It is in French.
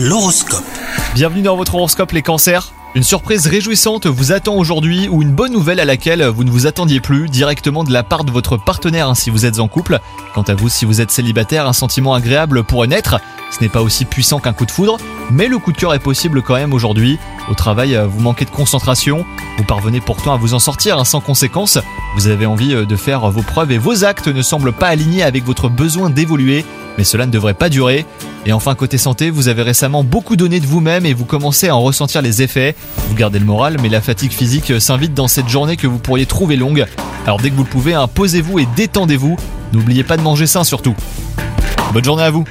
L'horoscope. Bienvenue dans votre horoscope les cancers. Une surprise réjouissante vous attend aujourd'hui ou une bonne nouvelle à laquelle vous ne vous attendiez plus directement de la part de votre partenaire hein, si vous êtes en couple. Quant à vous si vous êtes célibataire, un sentiment agréable pourrait naître. Ce n'est pas aussi puissant qu'un coup de foudre, mais le coup de cœur est possible quand même aujourd'hui. Au travail, vous manquez de concentration, vous parvenez pourtant à vous en sortir hein, sans conséquence. Vous avez envie de faire vos preuves et vos actes ne semblent pas alignés avec votre besoin d'évoluer mais cela ne devrait pas durer. Et enfin côté santé, vous avez récemment beaucoup donné de vous-même et vous commencez à en ressentir les effets. Vous gardez le moral, mais la fatigue physique s'invite dans cette journée que vous pourriez trouver longue. Alors dès que vous le pouvez, imposez-vous et détendez-vous. N'oubliez pas de manger sain surtout. Bonne journée à vous